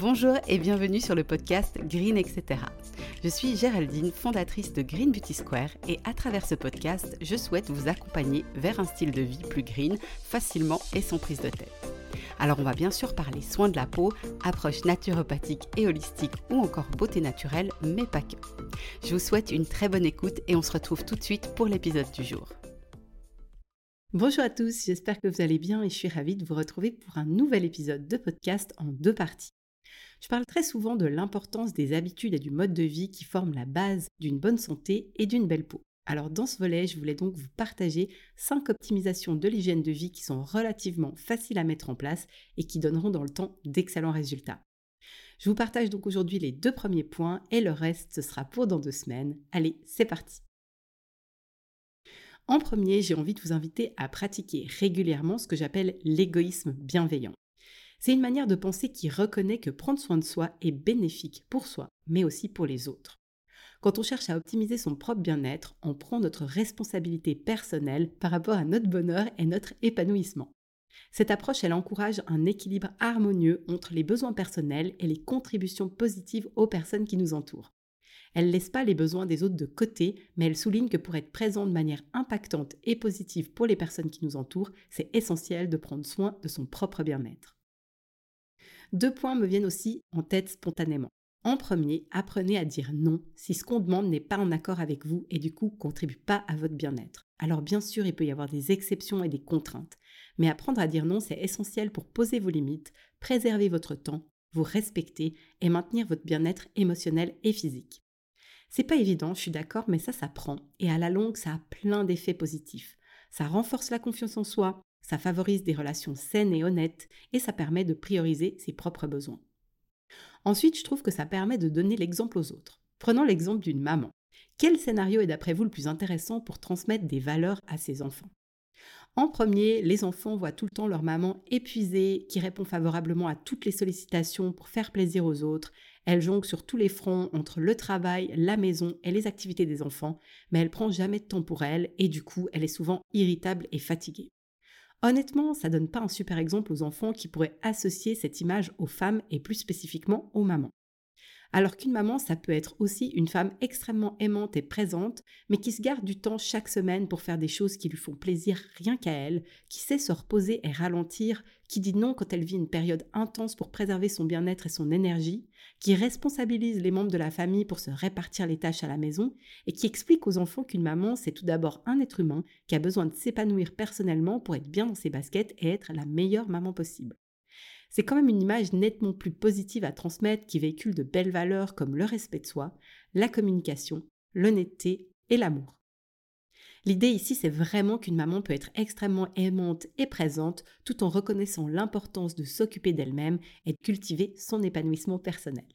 Bonjour et bienvenue sur le podcast Green etc. Je suis Géraldine, fondatrice de Green Beauty Square et à travers ce podcast, je souhaite vous accompagner vers un style de vie plus green, facilement et sans prise de tête. Alors on va bien sûr parler soins de la peau, approche naturopathique et holistique ou encore beauté naturelle, mais pas que. Je vous souhaite une très bonne écoute et on se retrouve tout de suite pour l'épisode du jour. Bonjour à tous, j'espère que vous allez bien et je suis ravie de vous retrouver pour un nouvel épisode de podcast en deux parties. Je parle très souvent de l'importance des habitudes et du mode de vie qui forment la base d'une bonne santé et d'une belle peau. Alors dans ce volet, je voulais donc vous partager 5 optimisations de l'hygiène de vie qui sont relativement faciles à mettre en place et qui donneront dans le temps d'excellents résultats. Je vous partage donc aujourd'hui les deux premiers points et le reste ce sera pour dans deux semaines. Allez, c'est parti. En premier, j'ai envie de vous inviter à pratiquer régulièrement ce que j'appelle l'égoïsme bienveillant. C'est une manière de penser qui reconnaît que prendre soin de soi est bénéfique pour soi, mais aussi pour les autres. Quand on cherche à optimiser son propre bien-être, on prend notre responsabilité personnelle par rapport à notre bonheur et notre épanouissement. Cette approche, elle encourage un équilibre harmonieux entre les besoins personnels et les contributions positives aux personnes qui nous entourent. Elle ne laisse pas les besoins des autres de côté, mais elle souligne que pour être présent de manière impactante et positive pour les personnes qui nous entourent, c'est essentiel de prendre soin de son propre bien-être. Deux points me viennent aussi en tête spontanément. En premier, apprenez à dire non si ce qu'on demande n'est pas en accord avec vous et du coup contribue pas à votre bien-être. Alors bien sûr, il peut y avoir des exceptions et des contraintes, mais apprendre à dire non, c'est essentiel pour poser vos limites, préserver votre temps, vous respecter et maintenir votre bien-être émotionnel et physique. C'est pas évident, je suis d'accord, mais ça s'apprend et à la longue, ça a plein d'effets positifs. Ça renforce la confiance en soi, ça favorise des relations saines et honnêtes et ça permet de prioriser ses propres besoins. Ensuite, je trouve que ça permet de donner l'exemple aux autres. Prenons l'exemple d'une maman. Quel scénario est d'après vous le plus intéressant pour transmettre des valeurs à ses enfants? En premier, les enfants voient tout le temps leur maman épuisée, qui répond favorablement à toutes les sollicitations pour faire plaisir aux autres. Elle jongle sur tous les fronts entre le travail, la maison et les activités des enfants, mais elle prend jamais de temps pour elle et du coup, elle est souvent irritable et fatiguée. Honnêtement, ça donne pas un super exemple aux enfants qui pourraient associer cette image aux femmes et plus spécifiquement aux mamans. Alors qu'une maman, ça peut être aussi une femme extrêmement aimante et présente, mais qui se garde du temps chaque semaine pour faire des choses qui lui font plaisir rien qu'à elle, qui sait se reposer et ralentir, qui dit non quand elle vit une période intense pour préserver son bien-être et son énergie, qui responsabilise les membres de la famille pour se répartir les tâches à la maison, et qui explique aux enfants qu'une maman, c'est tout d'abord un être humain qui a besoin de s'épanouir personnellement pour être bien dans ses baskets et être la meilleure maman possible c'est quand même une image nettement plus positive à transmettre qui véhicule de belles valeurs comme le respect de soi, la communication, l'honnêteté et l'amour. L'idée ici, c'est vraiment qu'une maman peut être extrêmement aimante et présente tout en reconnaissant l'importance de s'occuper d'elle-même et de cultiver son épanouissement personnel.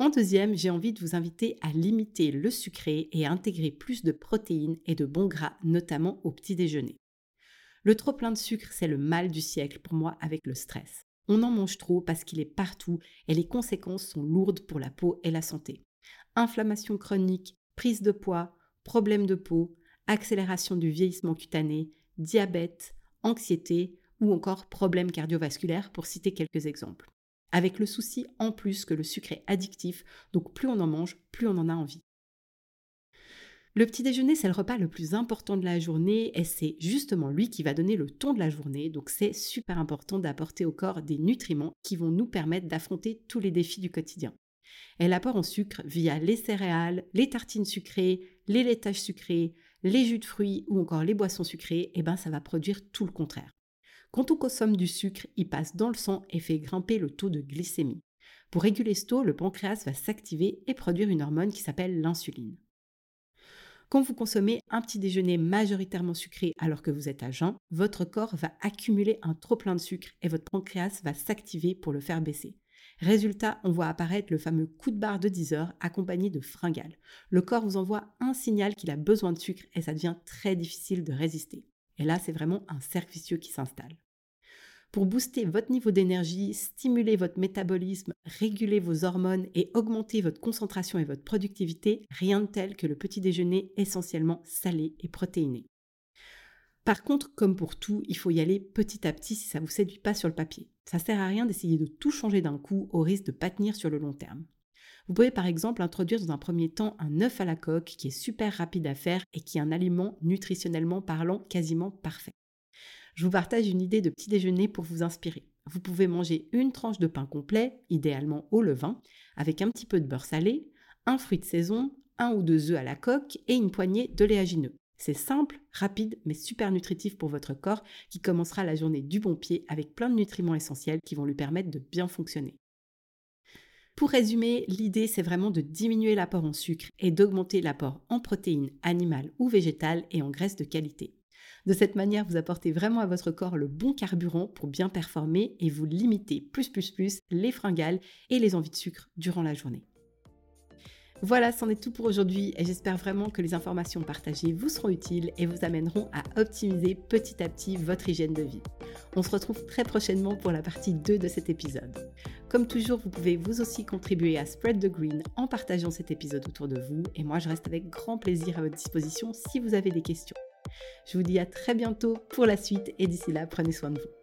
En deuxième, j'ai envie de vous inviter à limiter le sucré et à intégrer plus de protéines et de bons gras, notamment au petit déjeuner. Le trop plein de sucre, c'est le mal du siècle pour moi avec le stress. On en mange trop parce qu'il est partout et les conséquences sont lourdes pour la peau et la santé. Inflammation chronique, prise de poids, problèmes de peau, accélération du vieillissement cutané, diabète, anxiété ou encore problèmes cardiovasculaires pour citer quelques exemples. Avec le souci en plus que le sucre est addictif, donc plus on en mange, plus on en a envie. Le petit déjeuner, c'est le repas le plus important de la journée et c'est justement lui qui va donner le ton de la journée. Donc c'est super important d'apporter au corps des nutriments qui vont nous permettre d'affronter tous les défis du quotidien. Et l'apport en sucre via les céréales, les tartines sucrées, les laitages sucrés, les jus de fruits ou encore les boissons sucrées, eh ben ça va produire tout le contraire. Quand on consomme du sucre, il passe dans le sang et fait grimper le taux de glycémie. Pour réguler ce taux, le pancréas va s'activer et produire une hormone qui s'appelle l'insuline. Quand vous consommez un petit déjeuner majoritairement sucré alors que vous êtes à jeun, votre corps va accumuler un trop plein de sucre et votre pancréas va s'activer pour le faire baisser. Résultat, on voit apparaître le fameux coup de barre de 10 heures accompagné de fringales. Le corps vous envoie un signal qu'il a besoin de sucre et ça devient très difficile de résister. Et là, c'est vraiment un cercle vicieux qui s'installe. Pour booster votre niveau d'énergie, stimuler votre métabolisme, réguler vos hormones et augmenter votre concentration et votre productivité, rien de tel que le petit déjeuner essentiellement salé et protéiné. Par contre, comme pour tout, il faut y aller petit à petit si ça ne vous séduit pas sur le papier. Ça sert à rien d'essayer de tout changer d'un coup au risque de pas tenir sur le long terme. Vous pouvez par exemple introduire dans un premier temps un œuf à la coque qui est super rapide à faire et qui est un aliment nutritionnellement parlant quasiment parfait. Je vous partage une idée de petit déjeuner pour vous inspirer. Vous pouvez manger une tranche de pain complet, idéalement au levain, avec un petit peu de beurre salé, un fruit de saison, un ou deux œufs à la coque et une poignée d'oléagineux. C'est simple, rapide, mais super nutritif pour votre corps qui commencera la journée du bon pied avec plein de nutriments essentiels qui vont lui permettre de bien fonctionner. Pour résumer, l'idée c'est vraiment de diminuer l'apport en sucre et d'augmenter l'apport en protéines animales ou végétales et en graisses de qualité. De cette manière, vous apportez vraiment à votre corps le bon carburant pour bien performer et vous limitez plus plus plus les fringales et les envies de sucre durant la journée. Voilà, c'en est tout pour aujourd'hui et j'espère vraiment que les informations partagées vous seront utiles et vous amèneront à optimiser petit à petit votre hygiène de vie. On se retrouve très prochainement pour la partie 2 de cet épisode. Comme toujours, vous pouvez vous aussi contribuer à Spread the Green en partageant cet épisode autour de vous et moi je reste avec grand plaisir à votre disposition si vous avez des questions. Je vous dis à très bientôt pour la suite et d'ici là, prenez soin de vous.